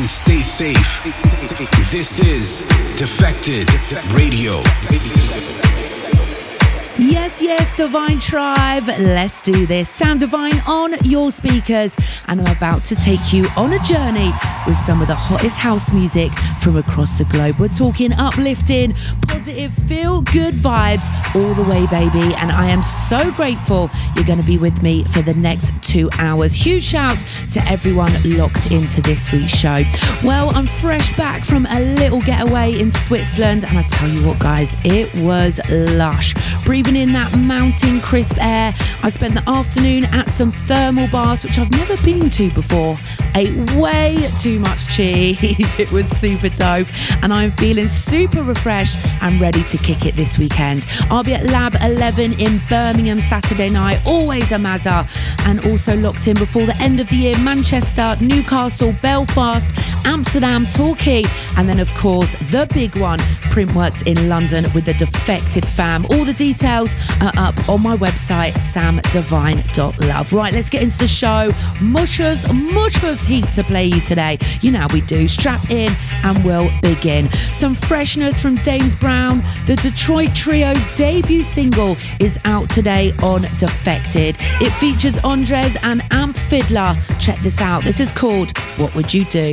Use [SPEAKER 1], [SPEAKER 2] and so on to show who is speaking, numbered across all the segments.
[SPEAKER 1] and stay safe. This is Defected Radio.
[SPEAKER 2] Yes, yes, Divine Tribe, let's do this. Sam Divine on your speakers, and I'm about to take you on a journey with some of the hottest house music from across the globe. We're talking uplifting, positive, feel good vibes all the way, baby. And I am so grateful you're going to be with me for the next two hours. Huge shouts to everyone locked into this week's show. Well, I'm fresh back from a little getaway in Switzerland, and I tell you what, guys, it was lush. Breathing in that mountain crisp air. I spent the afternoon at some thermal bars, which I've never been to before. Ate way too much cheese. it was super dope. And I'm feeling super refreshed and ready to kick it this weekend. I'll be at Lab 11 in Birmingham Saturday night, always a Mazza. And also locked in before the end of the year, Manchester, Newcastle, Belfast, Amsterdam, Torquay. And then, of course, the big one, Printworks in London with the Defected fam. All the details are up on my website, samdivine.love. Right, let's get into the show. Muchas, muchas heat to play you today. You know we do. Strap in and we'll begin. Some freshness from Dames Brown. The Detroit Trio's debut single is out today on Defected. It features Andres and Amp Fiddler. Check this out. This is called What Would You Do?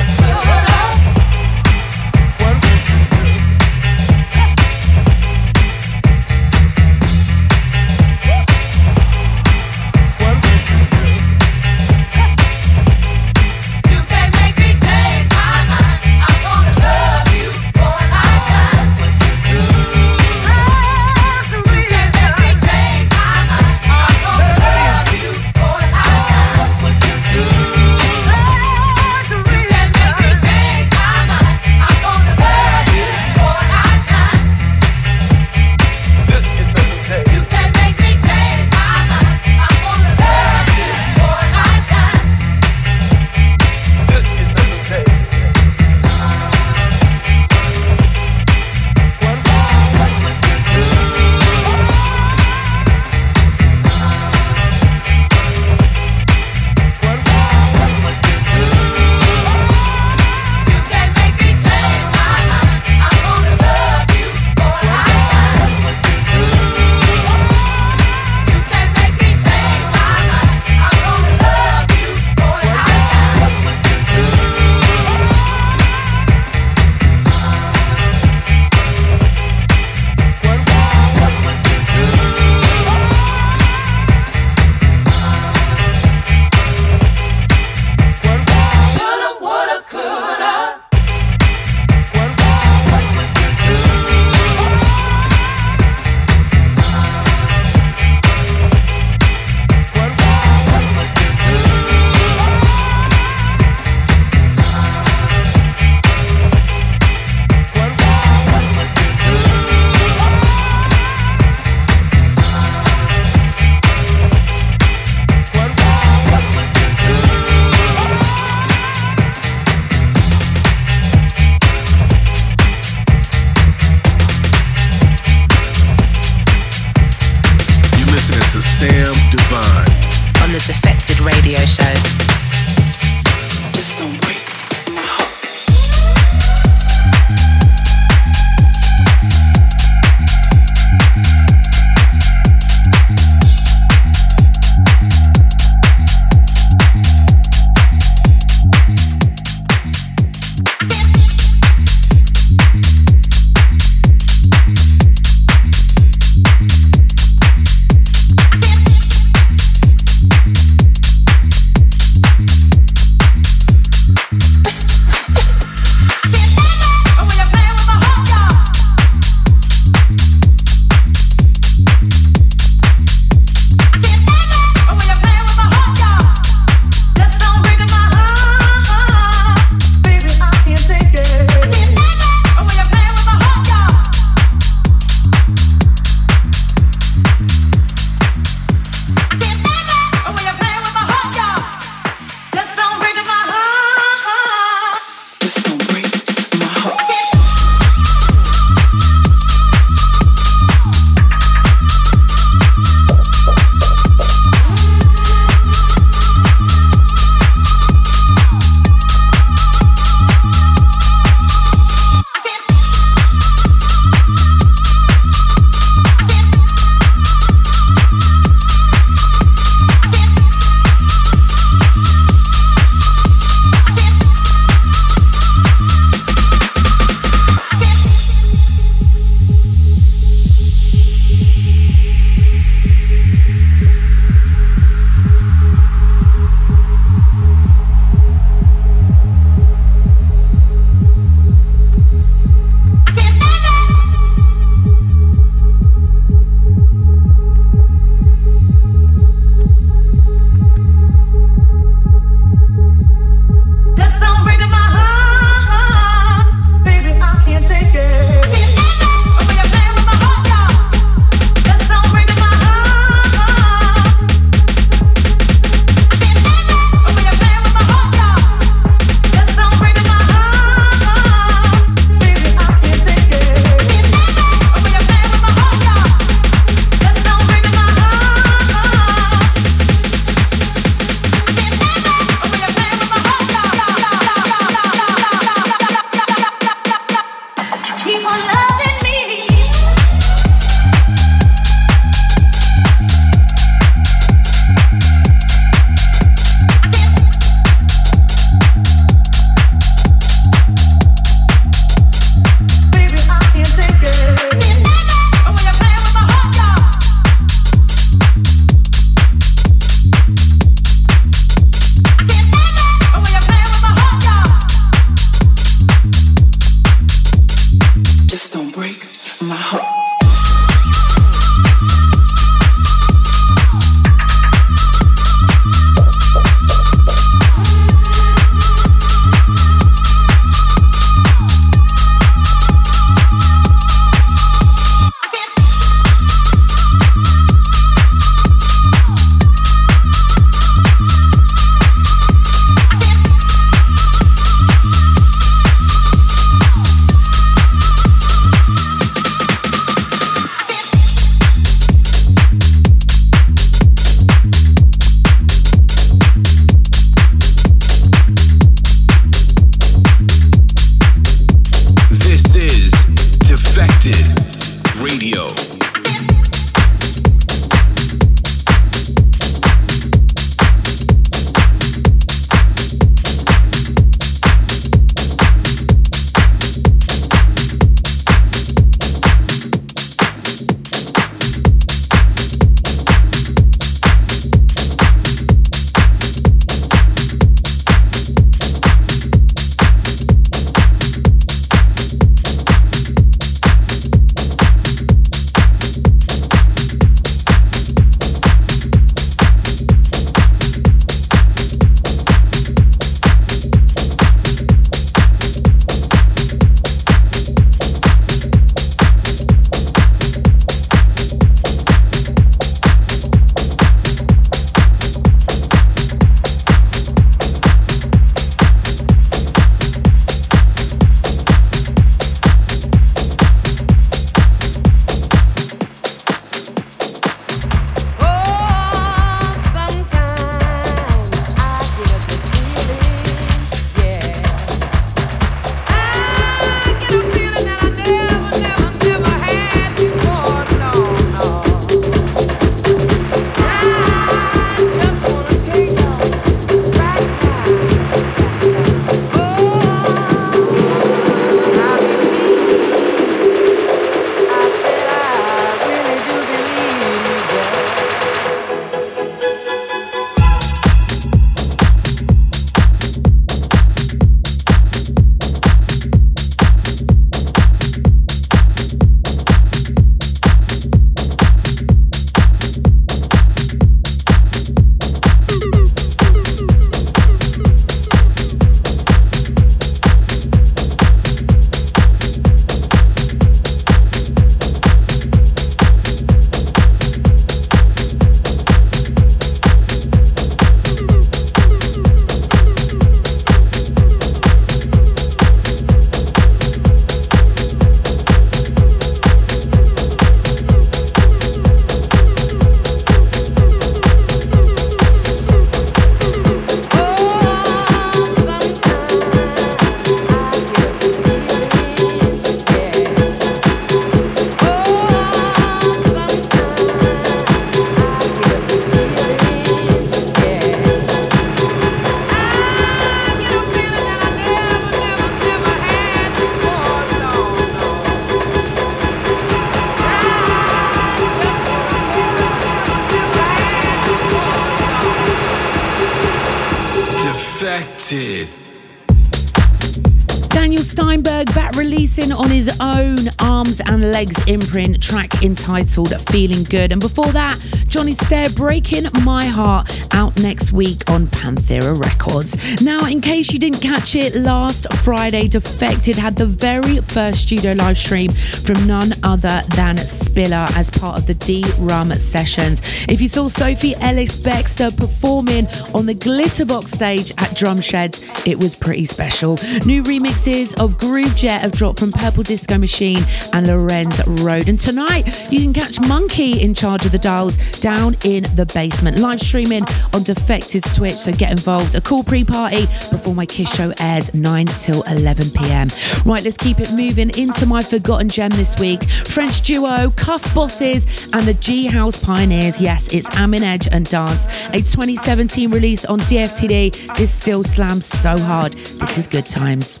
[SPEAKER 2] Legs imprint track entitled Feeling Good. And before that, Johnny Stayer Breaking My Heart out next week on Panthera Records. Now, in case you didn't catch it, last Friday, Defected had the very first studio live stream from none other than Spiller as part of the D Rum sessions. If you saw Sophie Ellis Bextor performing on the Glitterbox stage at Drumsheds, it was pretty special. New remixes of Groovejet have dropped from Purple Disco Machine and Lorenz Rhode. And tonight, you can catch Monkey in charge of the dials down in the basement, live streaming on Defected's Twitch. So get involved. A cool pre party before my Kiss show airs 9 till 11 pm. Right, let's keep it moving into my forgotten gem this week. French duo Cuff Bosses and the G House Pioneers. Yes, it's Amine Edge and Dance, a 2017 release on DFTD. This still slams so hard. This is good times.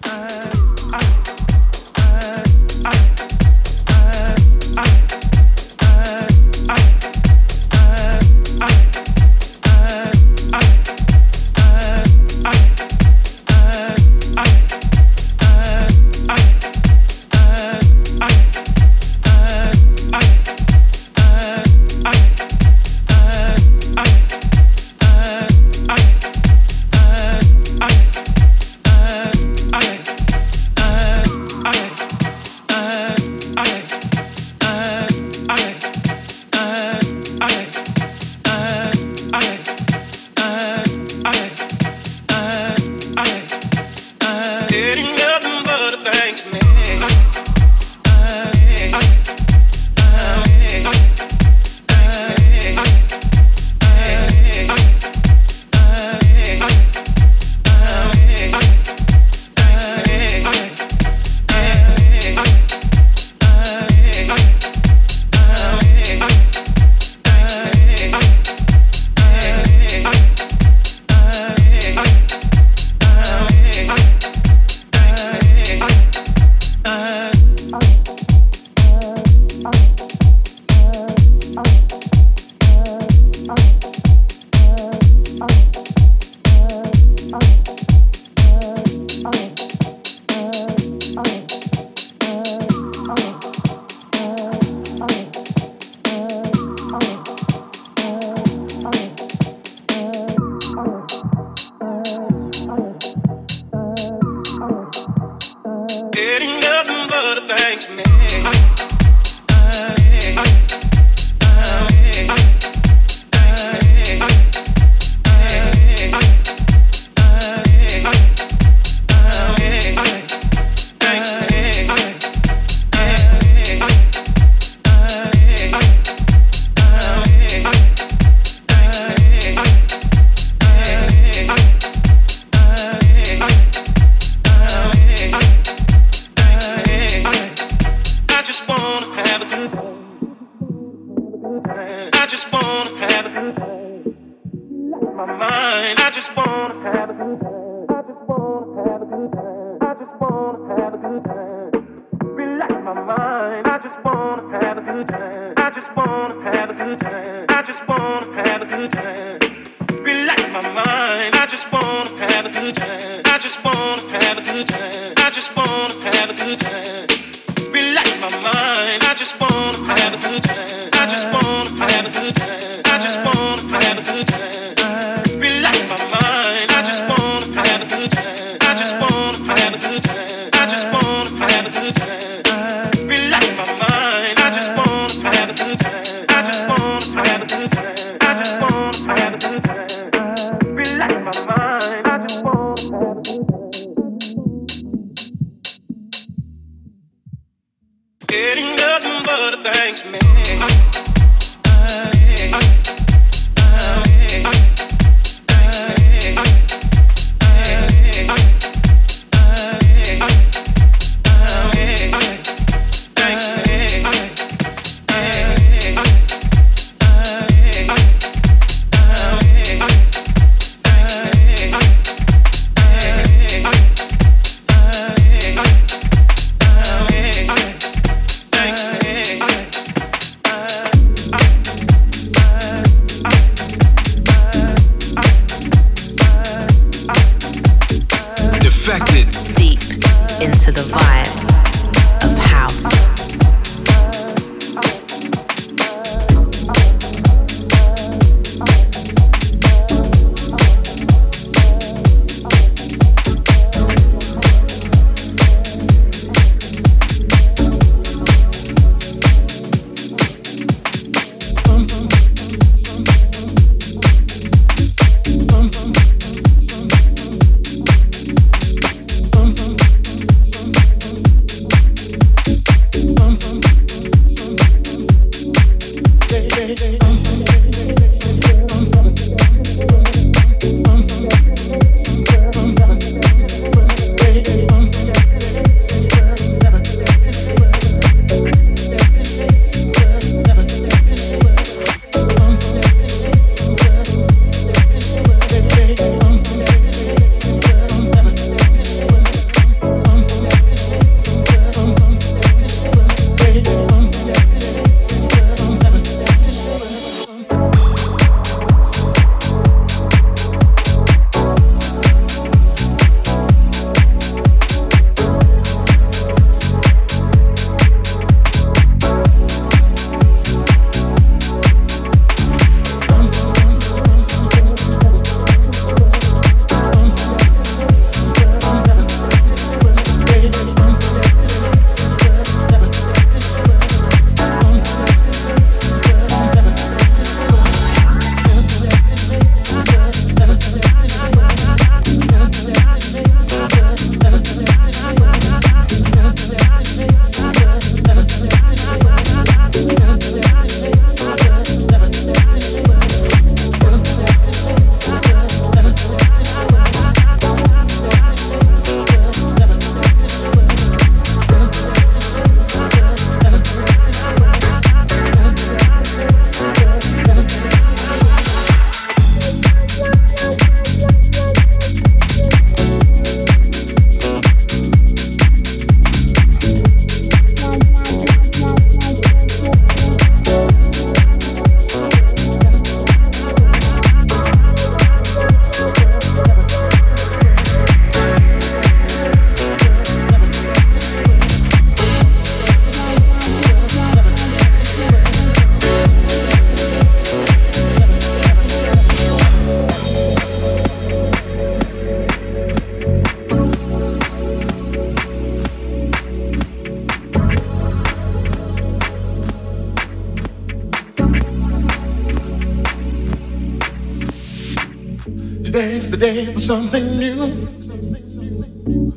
[SPEAKER 3] Something new.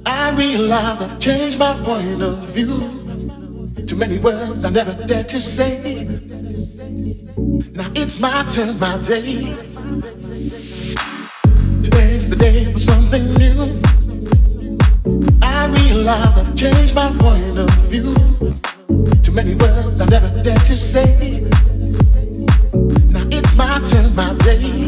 [SPEAKER 3] I realized I've changed my point of view. Too many words I never dared to say. Now it's my turn, my day. Today's the day for something new. I realize I've changed my point of view. Too many words I never dared to say. Now it's my turn, my day.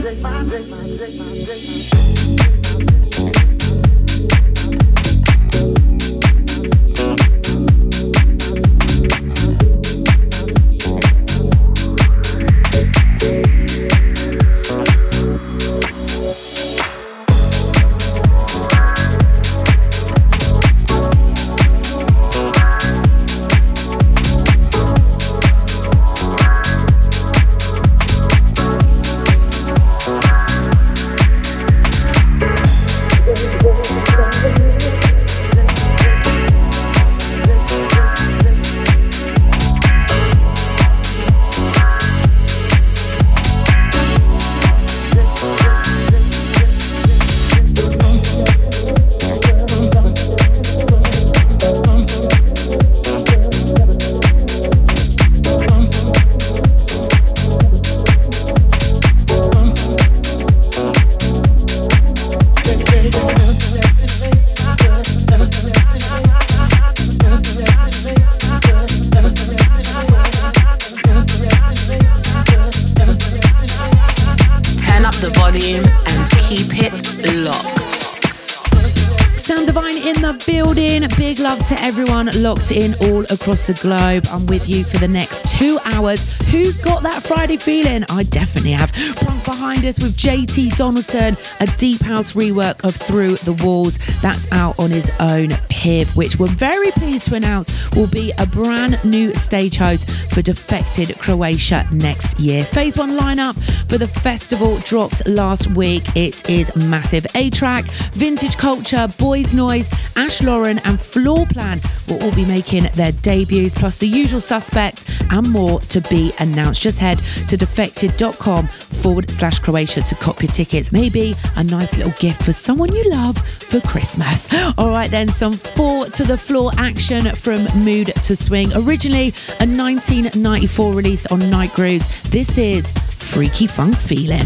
[SPEAKER 2] Everyone locked in all across the globe. I'm with you for the next two hours. Who's got that Friday feeling? I definitely have. Prunk behind us with JT Donaldson, a deep house rework of Through the Walls. That's out on his own PIV, which we're very pleased to announce will be a brand new stage host for Defected Croatia next year. Phase one lineup for the festival dropped last week. It is massive. A-Trak, Vintage Culture, Boys Noize, Ash Lauren, and Floor Plan will all be making their debuts, plus the usual suspects and more to be announced. Just head to defected.com forward slash Croatia to cop your tickets. Maybe a nice little gift for someone you love for Christmas. All right, then, some four to the floor action from Mood II Swing. Originally a 1994 release on Nite Grooves, this is Freaky Funk Feeling.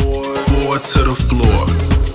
[SPEAKER 1] Four, four to the floor.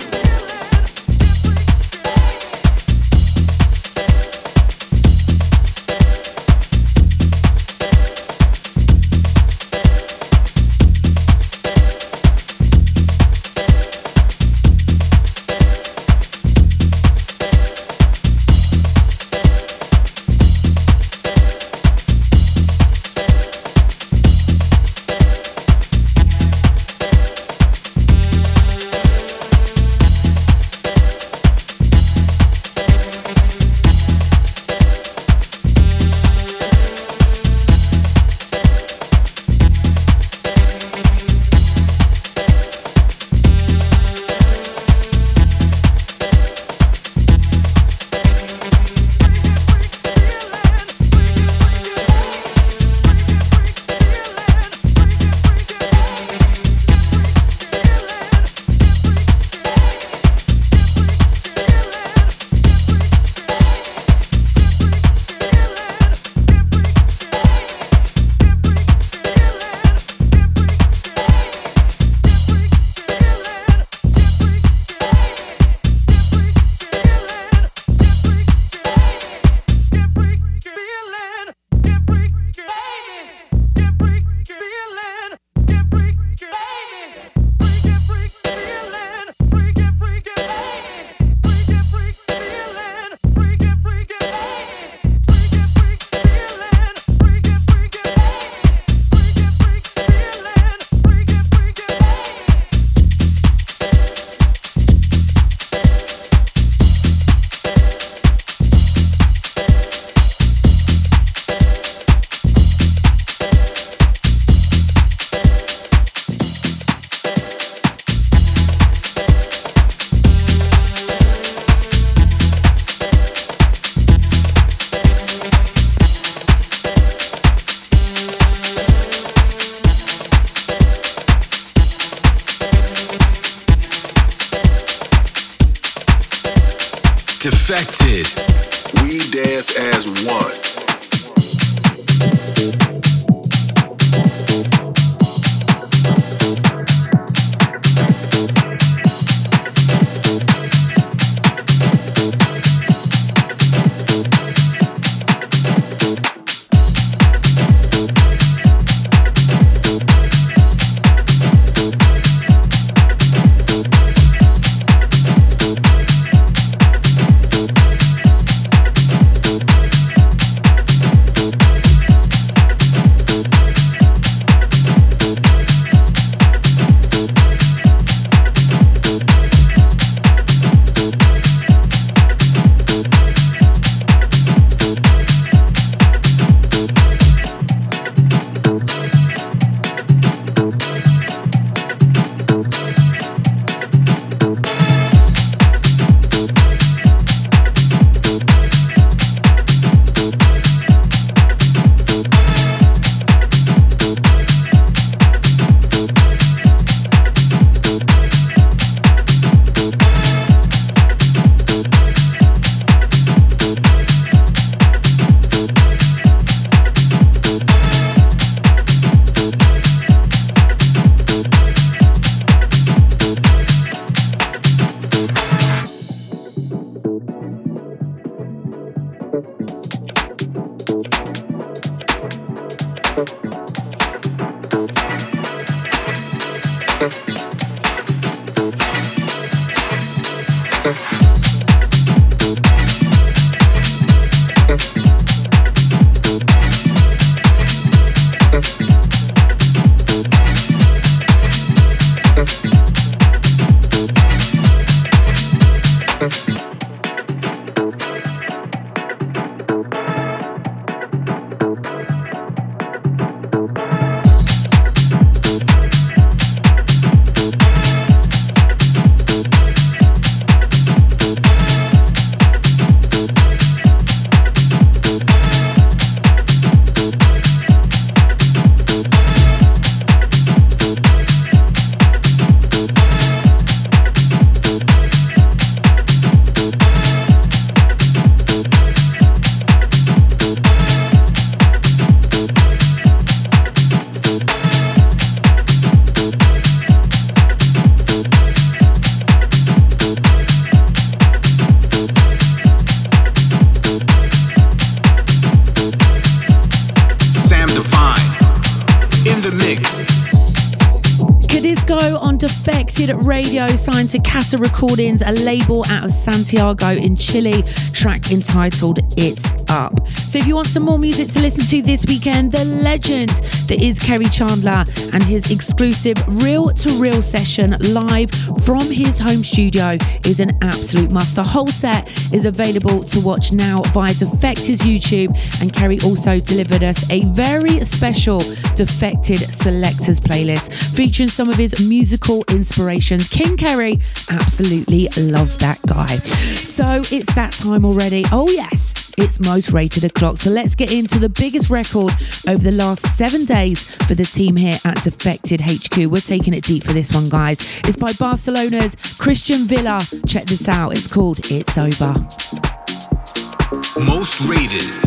[SPEAKER 2] Signed to Casa Recordings, a label out of Santiago in Chile, track entitled It's Up. So if you want some more music to listen to this weekend, the legend that is Kerri Chandler and his exclusive reel to reel session live from his home studio is an absolute must. The whole set is available to watch now via Defected's YouTube, and Kerri also delivered us a very special Defected Selectors playlist featuring some of his musical inspirations. King Kerri, absolutely love that guy. So it's that time already. Oh, yes its most rated o'clock. So let's get into the biggest record over the last seven days for the team here at Defected HQ. We're taking it deep for this one, guys. It's by Barcelona's Christian Vila. Check this out. It's called It's Over.
[SPEAKER 1] Most rated.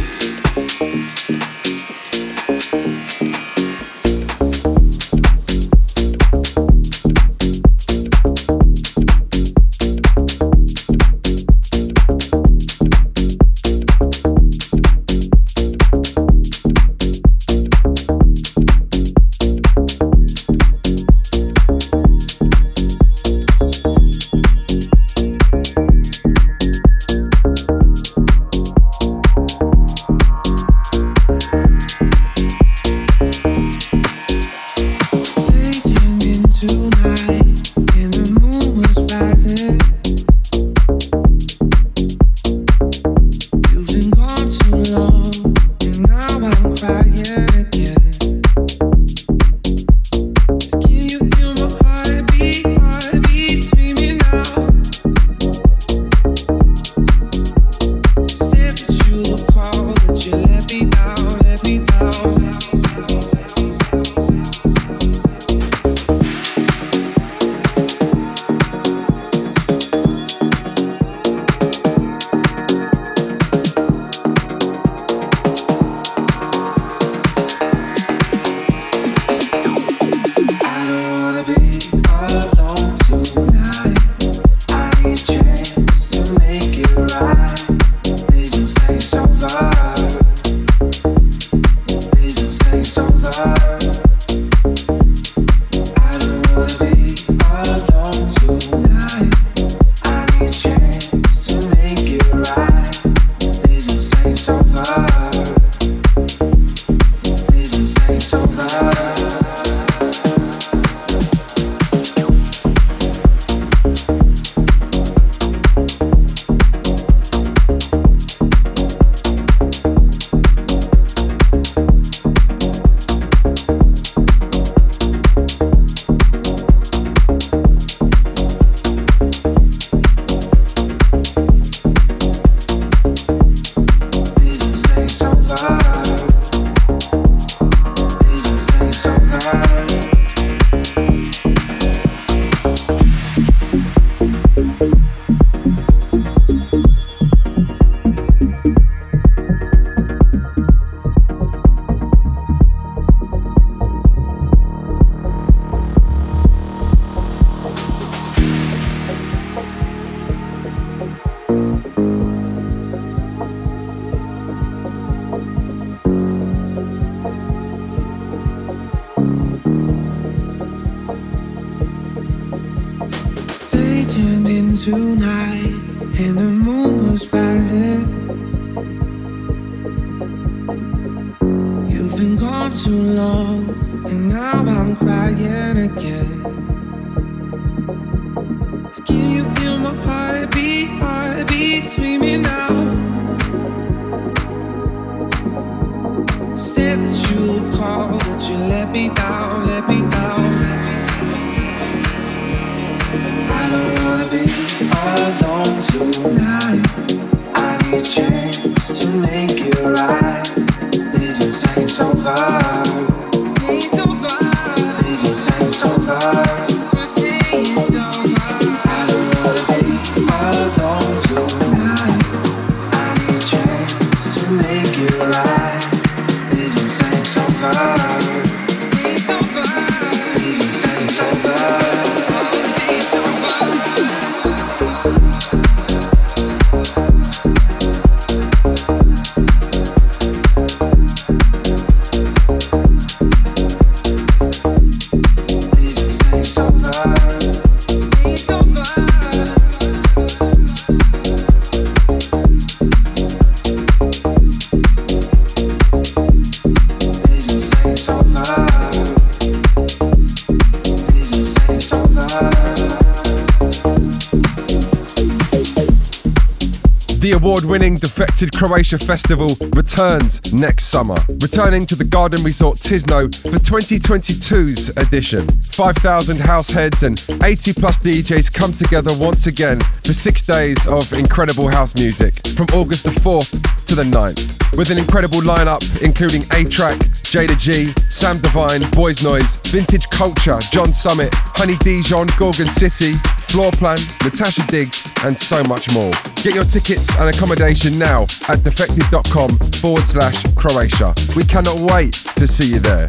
[SPEAKER 4] The
[SPEAKER 5] award winning Defected Croatia Festival returns next summer, returning to the Garden Resort Tisno for 2022's edition. 5,000 house heads and 80 plus DJs come together once again for six days of incredible house music from August the 4th to the 9th. With an incredible lineup including A Track, Jayda G, Sam Divine, Boys Noize, Vintage Culture, John Summit, Honey Dijon, Gorgon City, Floorplan, Natasha Diggs, and so much more. Get your tickets and accommodation now at defected.com forward slash Croatia. We cannot wait to see you there.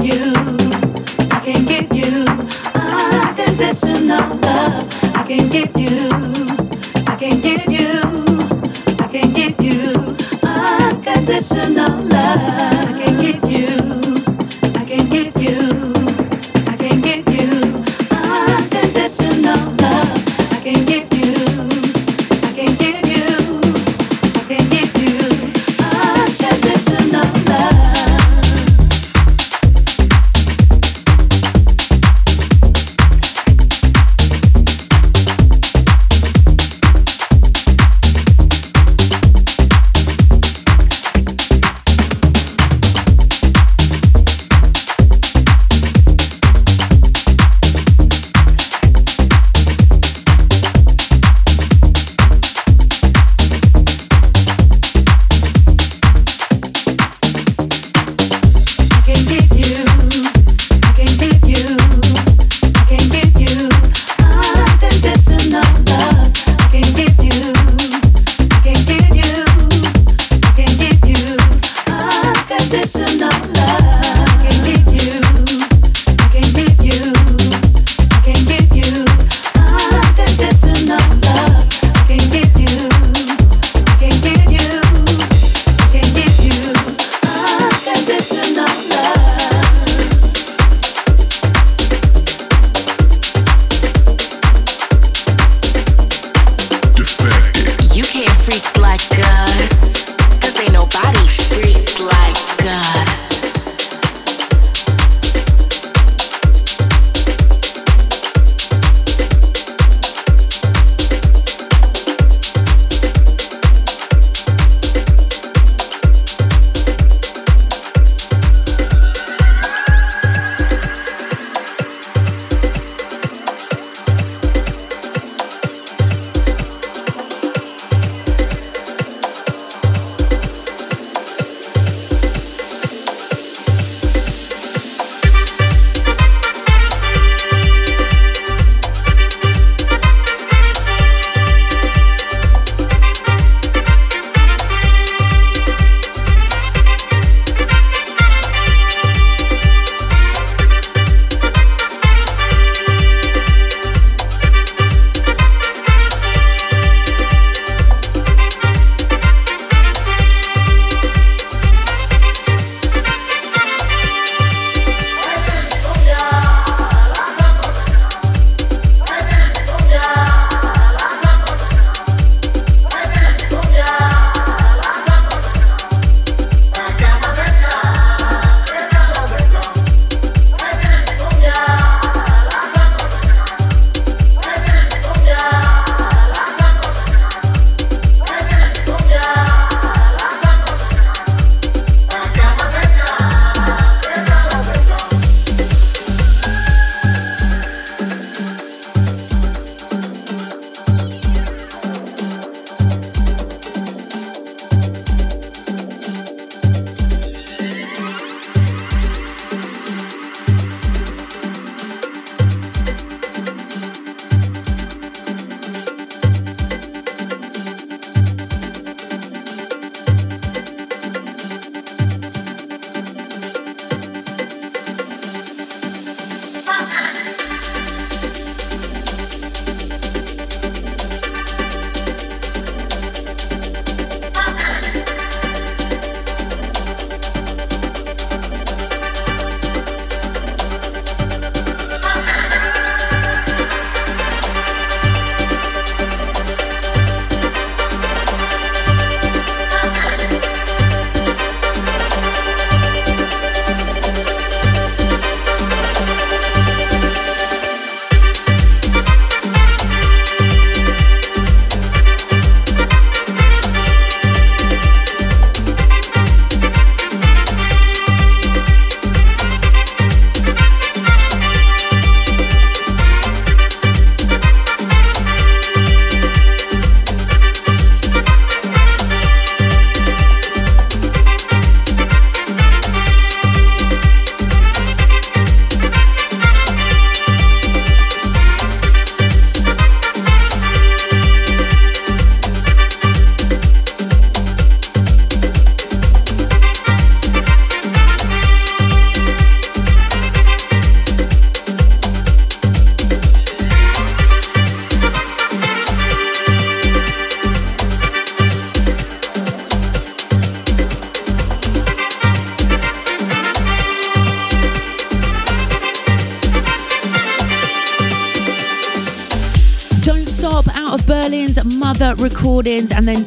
[SPEAKER 6] i can give you unconditional love. I can give you.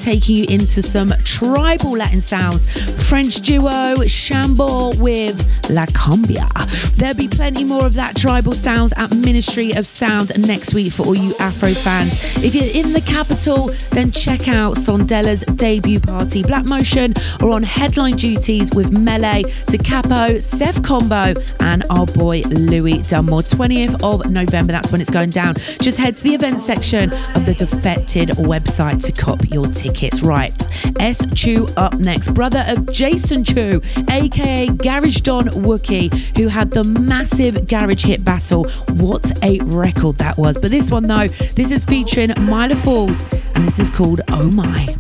[SPEAKER 2] Taking you into some tribal Latin sounds. French duo Chambord with La Cumbia. There'll be plenty more of that tribal sounds at Ministry of Sound next week for all you Afro fans. If you're in the capital, then check out Sondela's debut party, Black Motion, or on headline duties with Melee, to Capo, Sef Kombo, and our boy Louis Dunmore. 20th of November, that's when it's going down. Just head to the event section of the Defected website to cop your tickets. Right, S Chew up next, brother of Jason Chew, aka Garage Don Wookie, who had the massive garage hit battle. What a record that was! But this one, though, this is featuring Mila Falls, and this is called Oh My.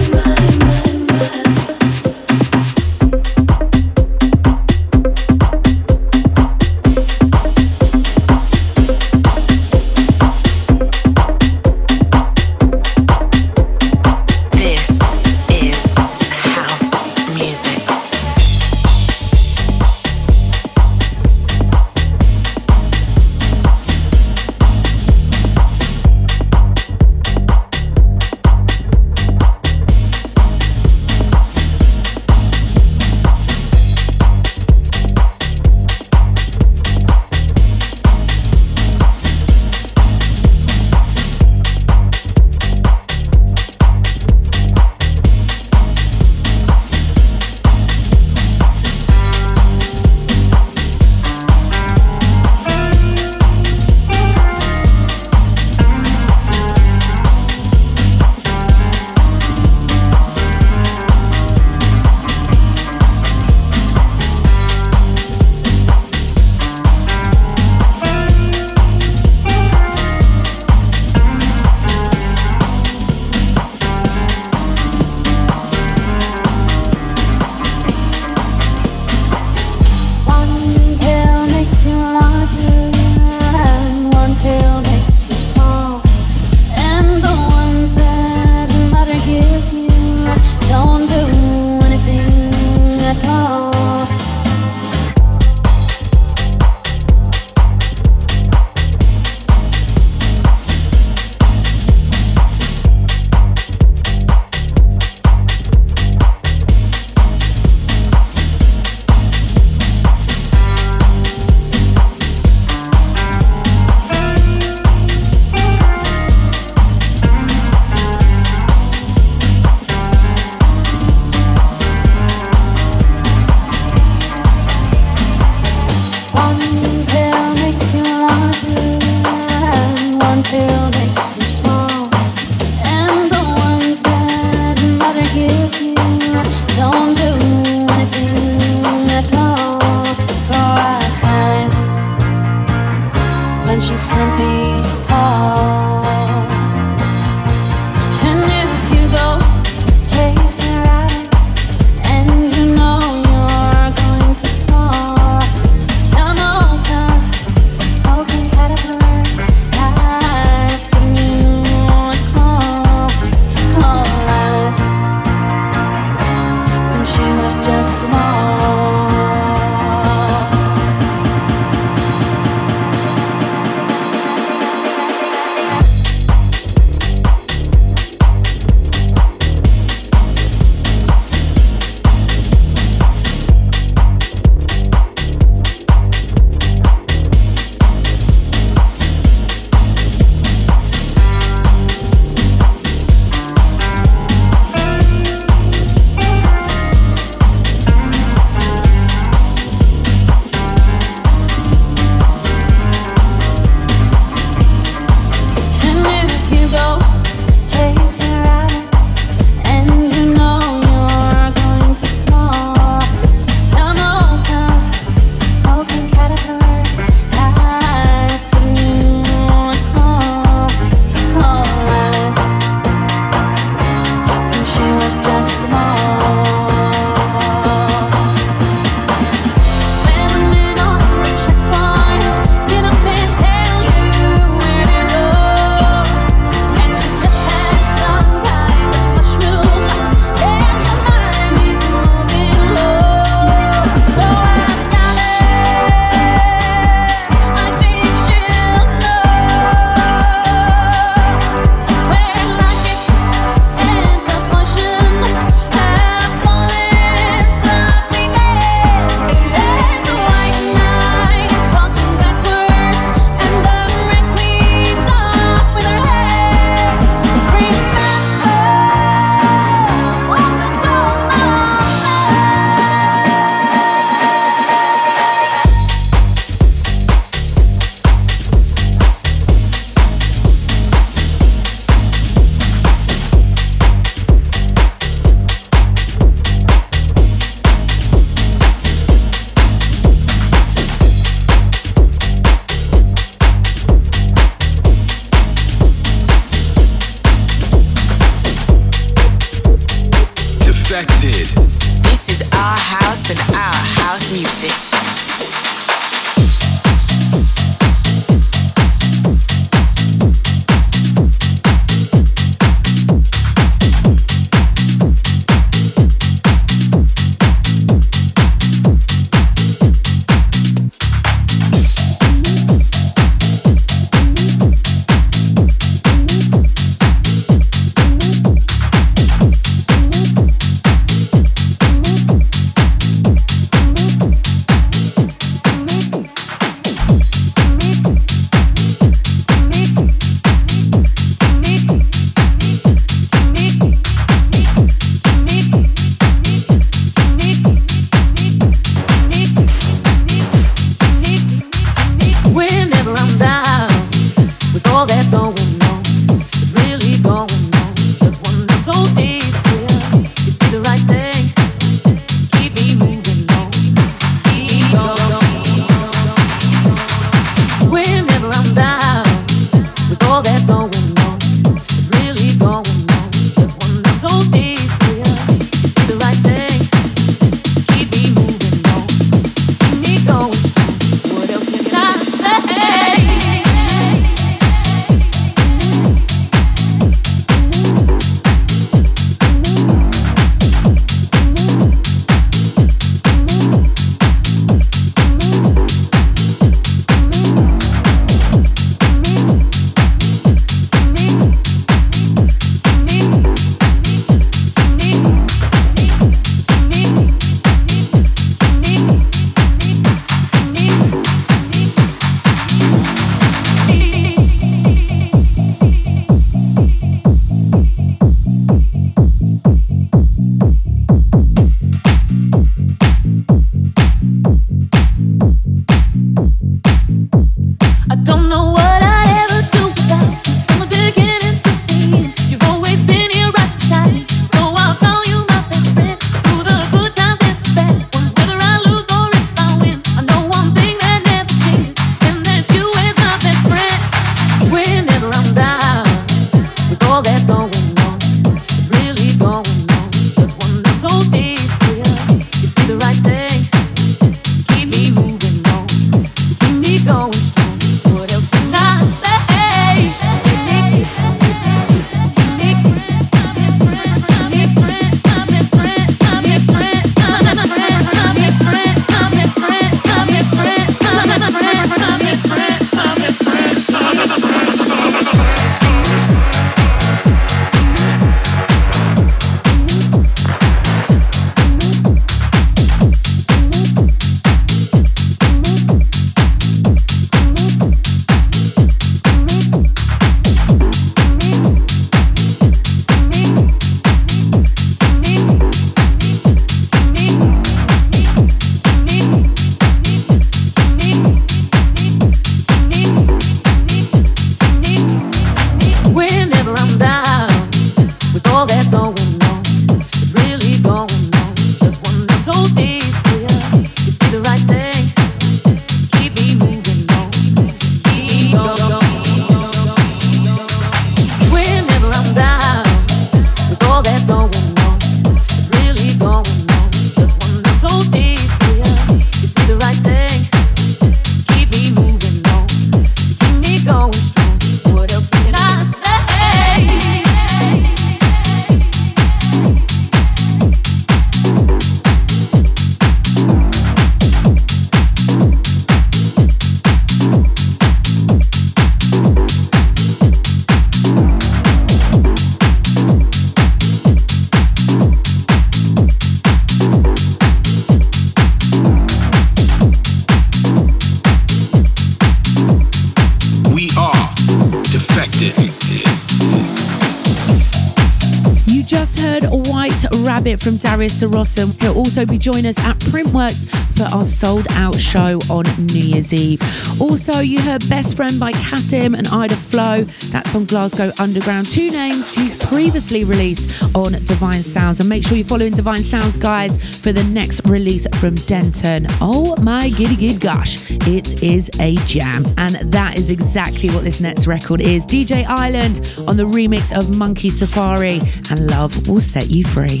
[SPEAKER 2] From Darius Syrossian. He'll also be joining us at Printworks for our sold out show on New Year's Eve. Also, you heard Best Friend by CASSIMM and Ida Flo. That's on Glasgow Underground. Two names he's previously released on Divine Sounds. And make sure you're following Divine Sounds, guys, for the next release from Denton. Oh my giddy gid gosh, it is a jam. And that is exactly what this next record is. DJ Island on the remix of Monkey Safari and Love Will Set You Free.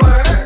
[SPEAKER 7] were.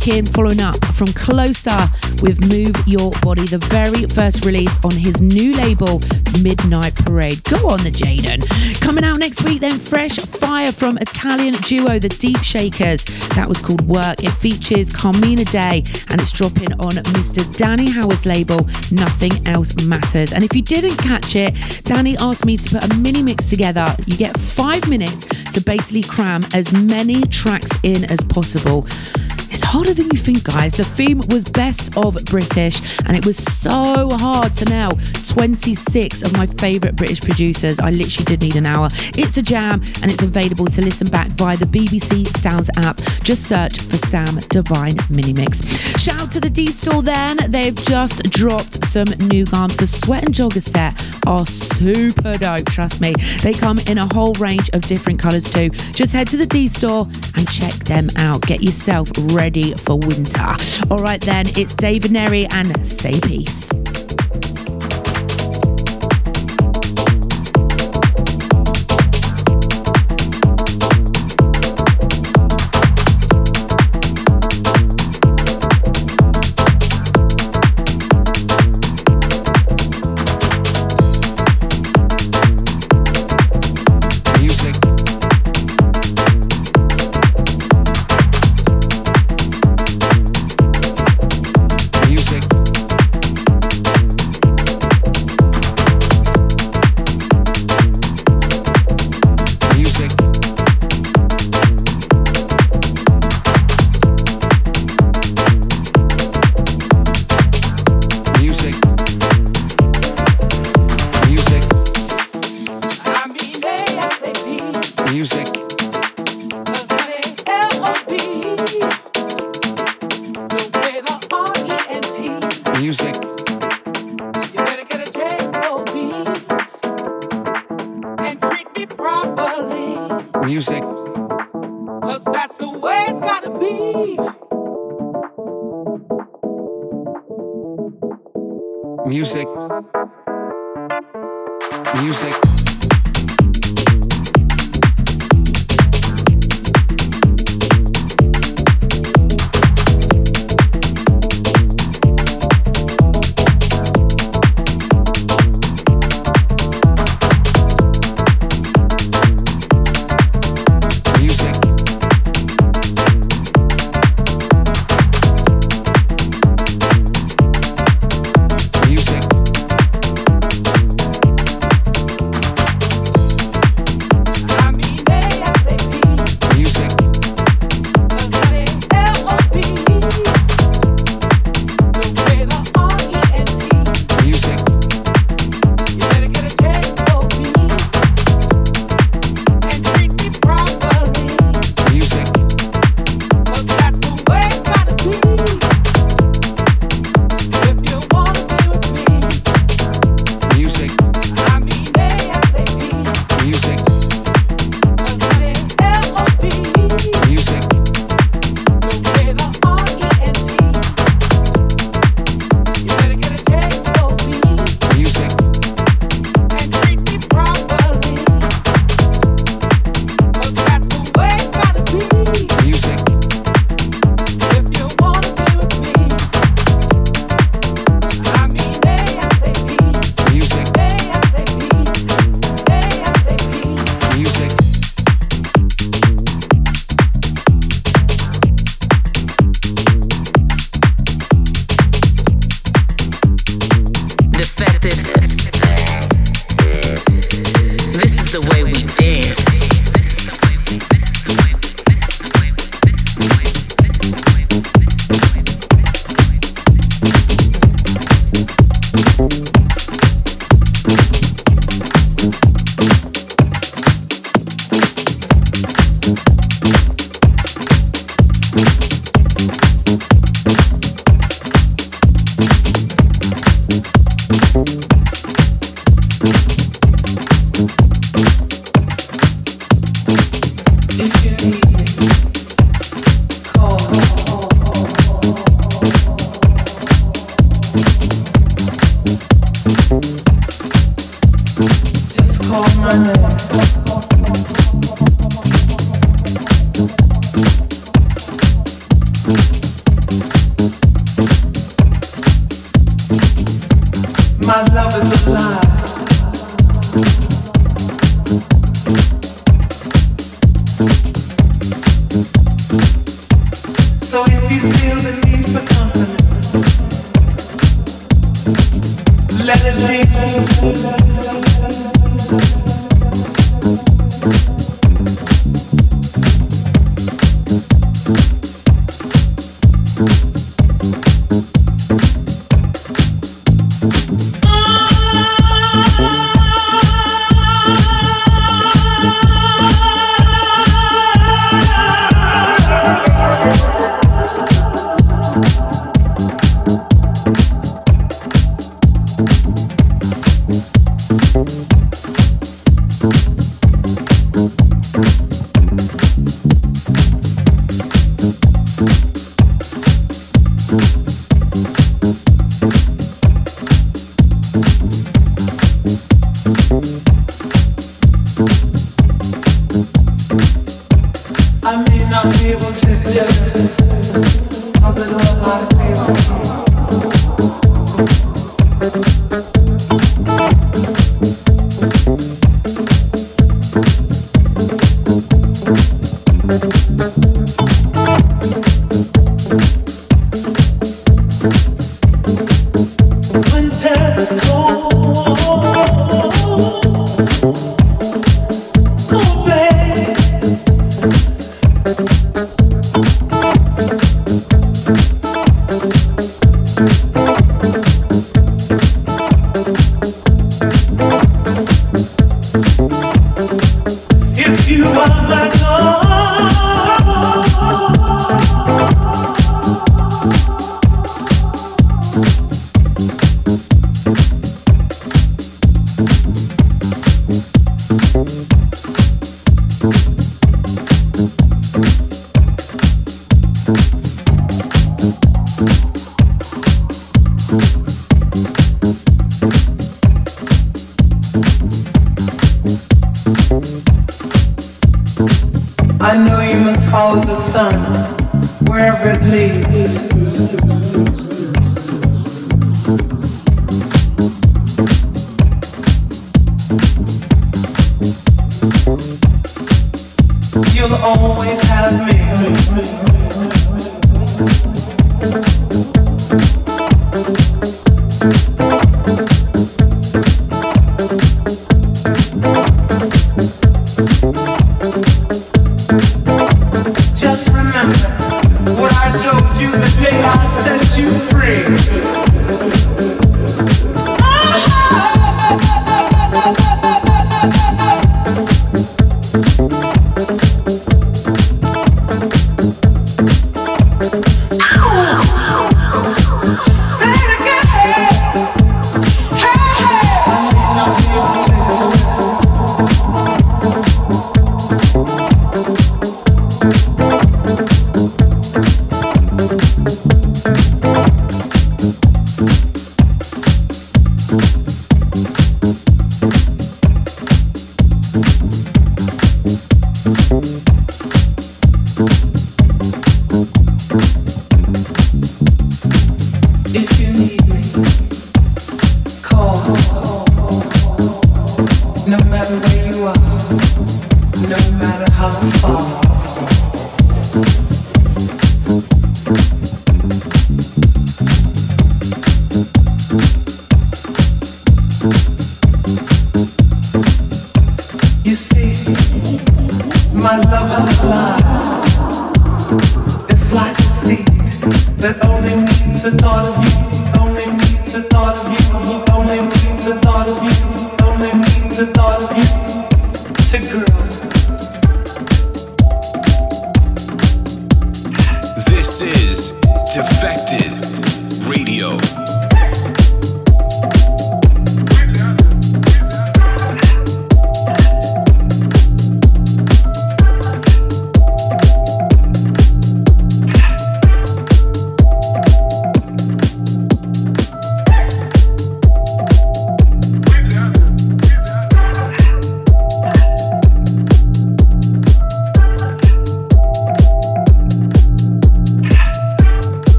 [SPEAKER 7] The
[SPEAKER 2] making, following up from Closer with Move Your Body, the very first release on his new label, Midnight Parade. Go on, the Jaden. Coming out next week, then Fresh Fire from Italian duo The Deepshakerz. That was called Werk. It features Karmina Dai and it's dropping on Mr. Danny Howard's label, Nothing Else Matters. And if you didn't catch it, Danny asked me to put a mini mix together. You get five minutes to basically cram as many tracks in as possible. It's harder than you think, guys. The theme was best of British, and it was so hard to nail 26 of my favourite British producers. I literally did need an hour. It's a jam, and it's available to listen back via the BBC Sounds app. Just search for Sam Divine Mini Mix. Shout out to the D Store then. They've just dropped some new garms. The Sweat and Jogger set are super dope, trust me. They come in a whole range of different colours too. Just head to the D Store and check them out. Get yourself ready for winter. All right, then, it's David Neri and Say Peace.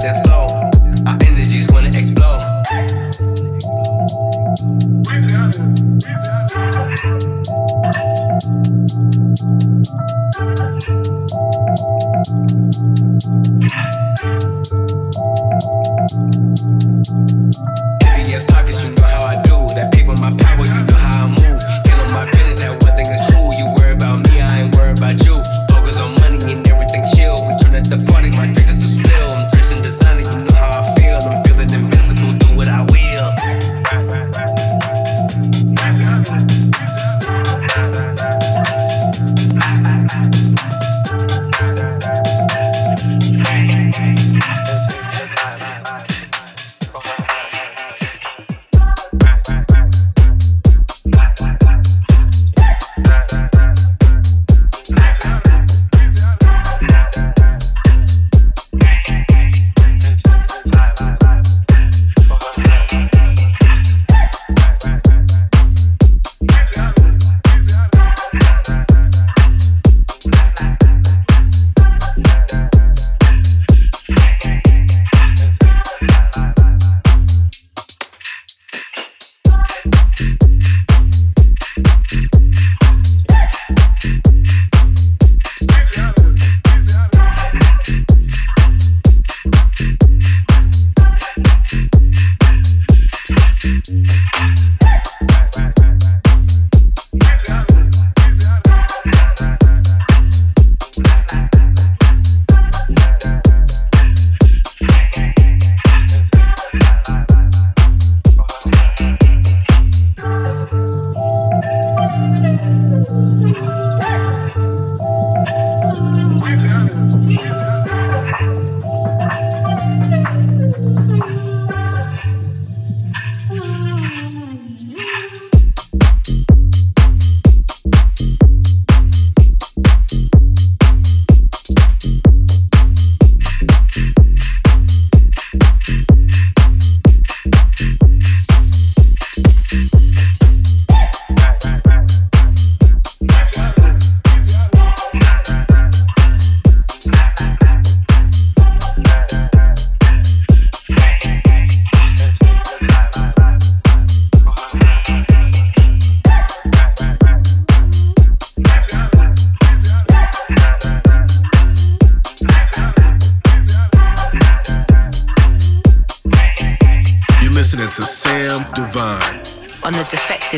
[SPEAKER 8] Patience, get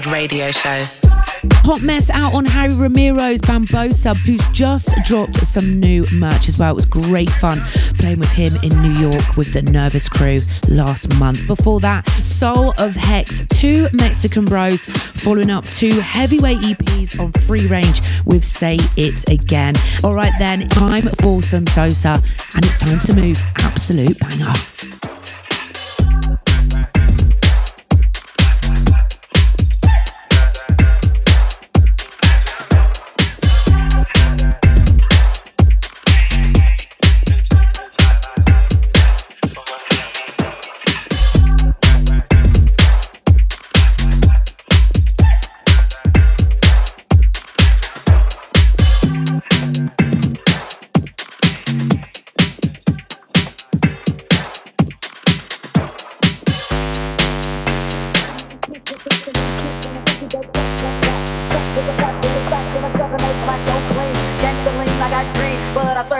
[SPEAKER 9] Radio Show.
[SPEAKER 2] Hot mess out on Harry Romero's Bambossa, who's just dropped some new merch as well. It was great fun playing with him in New York with the Nervous Crew last month. Before that, Soul of Hex, two Mexican bros following up two heavyweight EPs on Freerange with Say It Again. All right, then, time for some Sosa, and it's time to move. Absolute banger.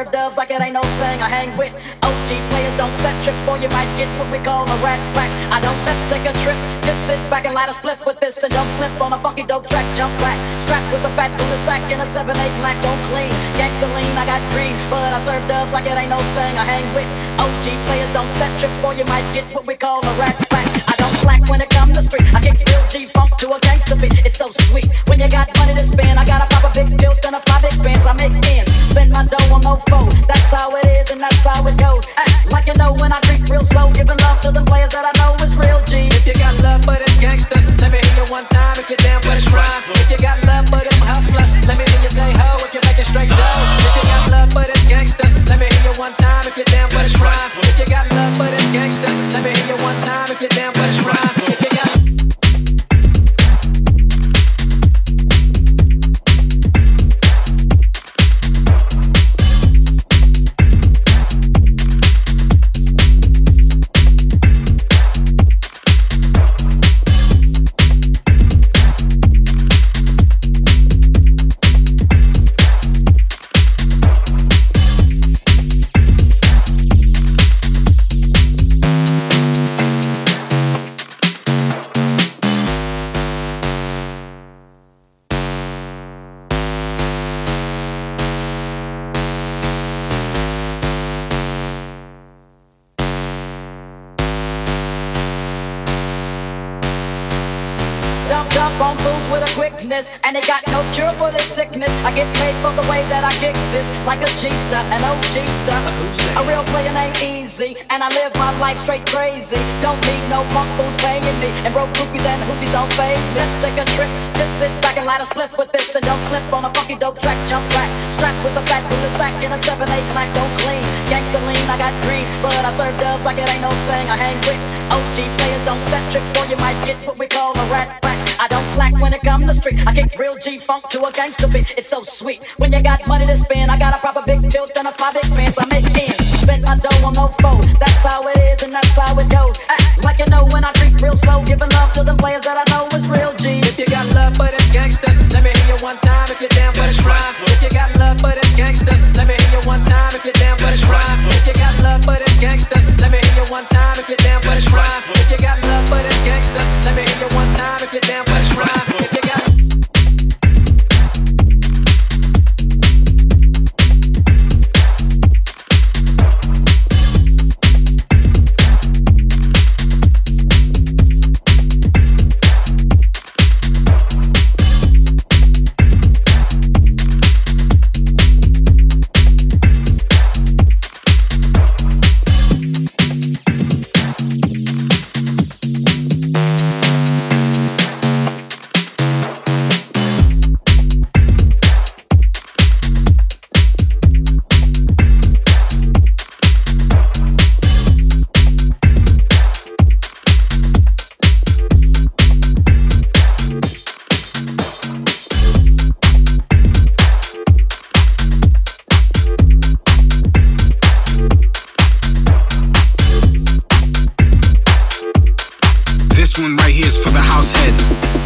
[SPEAKER 10] Serve dubs like it ain't no thing. I hang with OG players, don't set trips, boy. You might get what we call a rat pack. I don't cess, take a trip. Just sit back and light a spliff with this and don't slip on a funky dope track. Jump back, strapped with a fat Buddha sack and a 7-8 black, don't clean. Gangsta lean, I got green, but I serve dubs like it ain't no thing. I hang with OG players, don't set trips, boy. You might get what we call a rat slack when it comes to street. I kick Bill G funk to a gangsta beat. It's so sweet when you got money to spend. I got a pop a big tilt and a five big bands. I make ends, spend my dough on mofo. That's how it is and that's how it goes. Act like you know when I creep real slow, giving love to the players that I know is real G.
[SPEAKER 7] If you got love for them gangsters, let me hear you one time if you're down for the crime. If you got love for them hustlers, let me hear you say ho if you're making straight dough. If you got love for them gangsters, let me
[SPEAKER 11] hear you one time if you're down for the
[SPEAKER 10] quickness, and they got no cure for this sickness. I get paid for the way that I kick this, like a G-star, an OG star. A real player ain't Easy, and I live my life straight crazy. Don't need no punk fools paying me, and broke groupies and hoochies don't phase me. Let's take a trip, just sit back and light a spliff with this, and don't slip on a funky dope track. Jump back, strapped with a fat Buddha sack and a 7-8 black, don't clean. Gangsta lean, I got green, but I serve dubs like it ain't no thing. I hang with OG players, don't set tricks, or you might get what we call a rat pack. I don't slack when it come to the street. I kick real G funk to a gangster beat. It's so sweet. When you got money to spend, I got a proper big tilt and a fly big pants. I make ends. Spend my dough on no foe. That's how it is and that's how it goes. Act like you know when I creep real slow, giving love to the players that I know is real G.
[SPEAKER 11] If you got love for them gangsters, let me hear you one time if you're down for the rhyme. If you got love for them gangsters, let me hear you one time if you're down for the rhyme. If you got love for them gangsters, let me hear you one time if you're down for the rhyme. If you got love for them gangsters, let me hear you one time if you're down for the
[SPEAKER 12] This one right here is for the house heads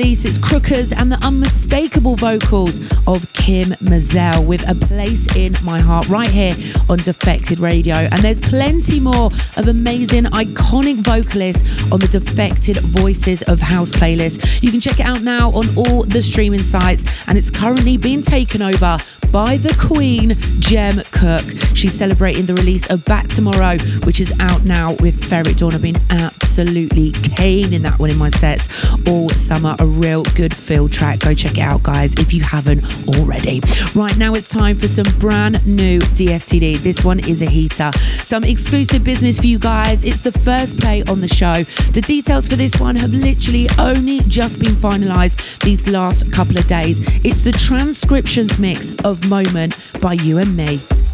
[SPEAKER 2] release. It's Crookers and the unmistakable vocals of Kym Mazelle with a place in my heart right here on Defected Radio. And there's plenty more of amazing, iconic vocalists on the Defected Voices of House playlist. You can check it out now on all the streaming sites, and it's currently being taken over by the Queen, Jem Cooke. She's celebrating the release of Back Tomorrow, which is out now with Ferreck Dawn. I've been absolutely caning that one in my sets all summer. A real good feel track. Go check it out, guys, if you haven't already. Right now, it's time for some brand new DFTD. This one is a heater. Some exclusive business for you guys. It's the first play on the show. The details for this one have literally only just been finalized these last couple of days. It's the transcriptions mix of Moment by youANDme.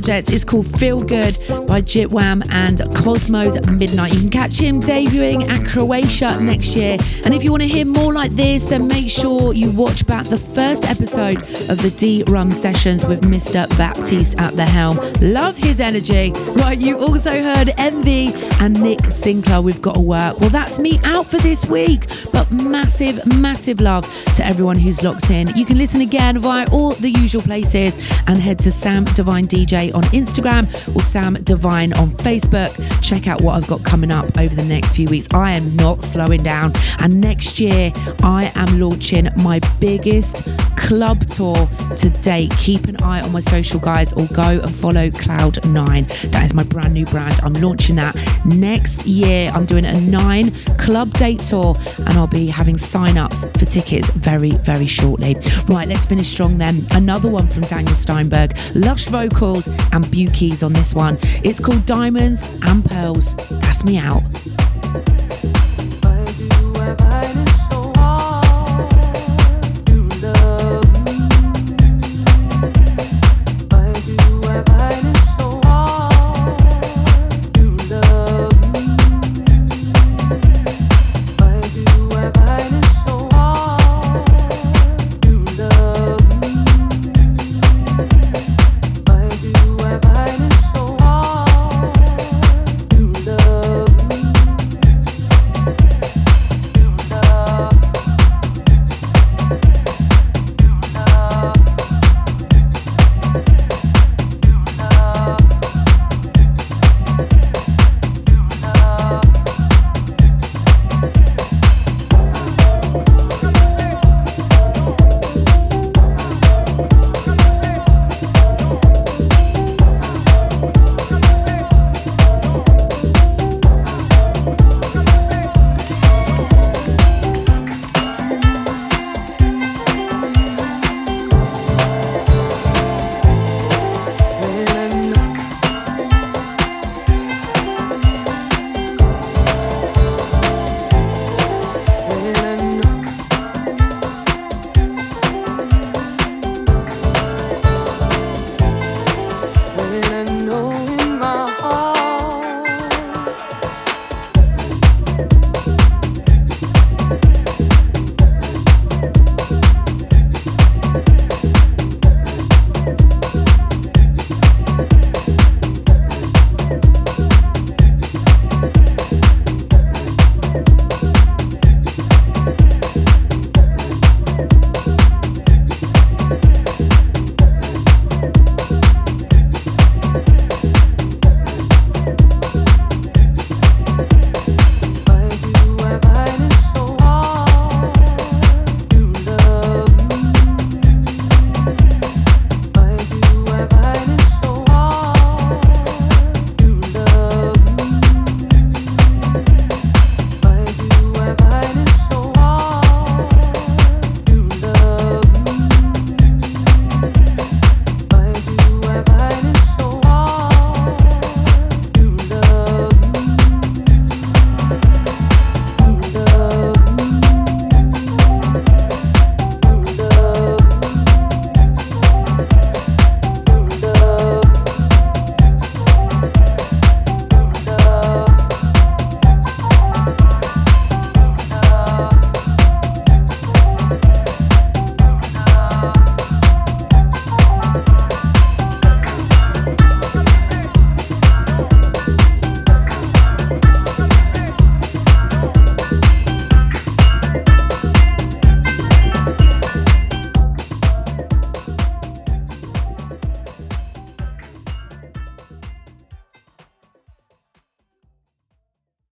[SPEAKER 2] Project. It's called Feel Good by Jitwam and Cosmo's Midnight. You can catch him debuting at Croatia next year. And if you want to hear more like this, then make sure you watch back the first episode of the D Rum sessions with Mr. Baptiste at the helm. Love his energy. Right, you also heard Envee and Nick Sinckler. We've got to work. Well, that's me out for this week. But massive, massive love to everyone who's locked in. You can listen again via all the usual places and head to Sam Divine DJ on Instagram or Sam Divine on Facebook. Check out what I've got coming up over the next few weeks. I am not slowing down. And next year, I am launching my biggest club tour to date. Keep an eye on my social guys or go and follow Cloud9. That is my brand new brand. I'm launching that next year. I'm doing a nine club date tour and I'll be having sign ups for tickets very, very shortly. Right, let's finish strong then. Another one from Daniel Steinberg. Lush vocals and Bukies on this one. It's called Diamonds and Pearls. Me out.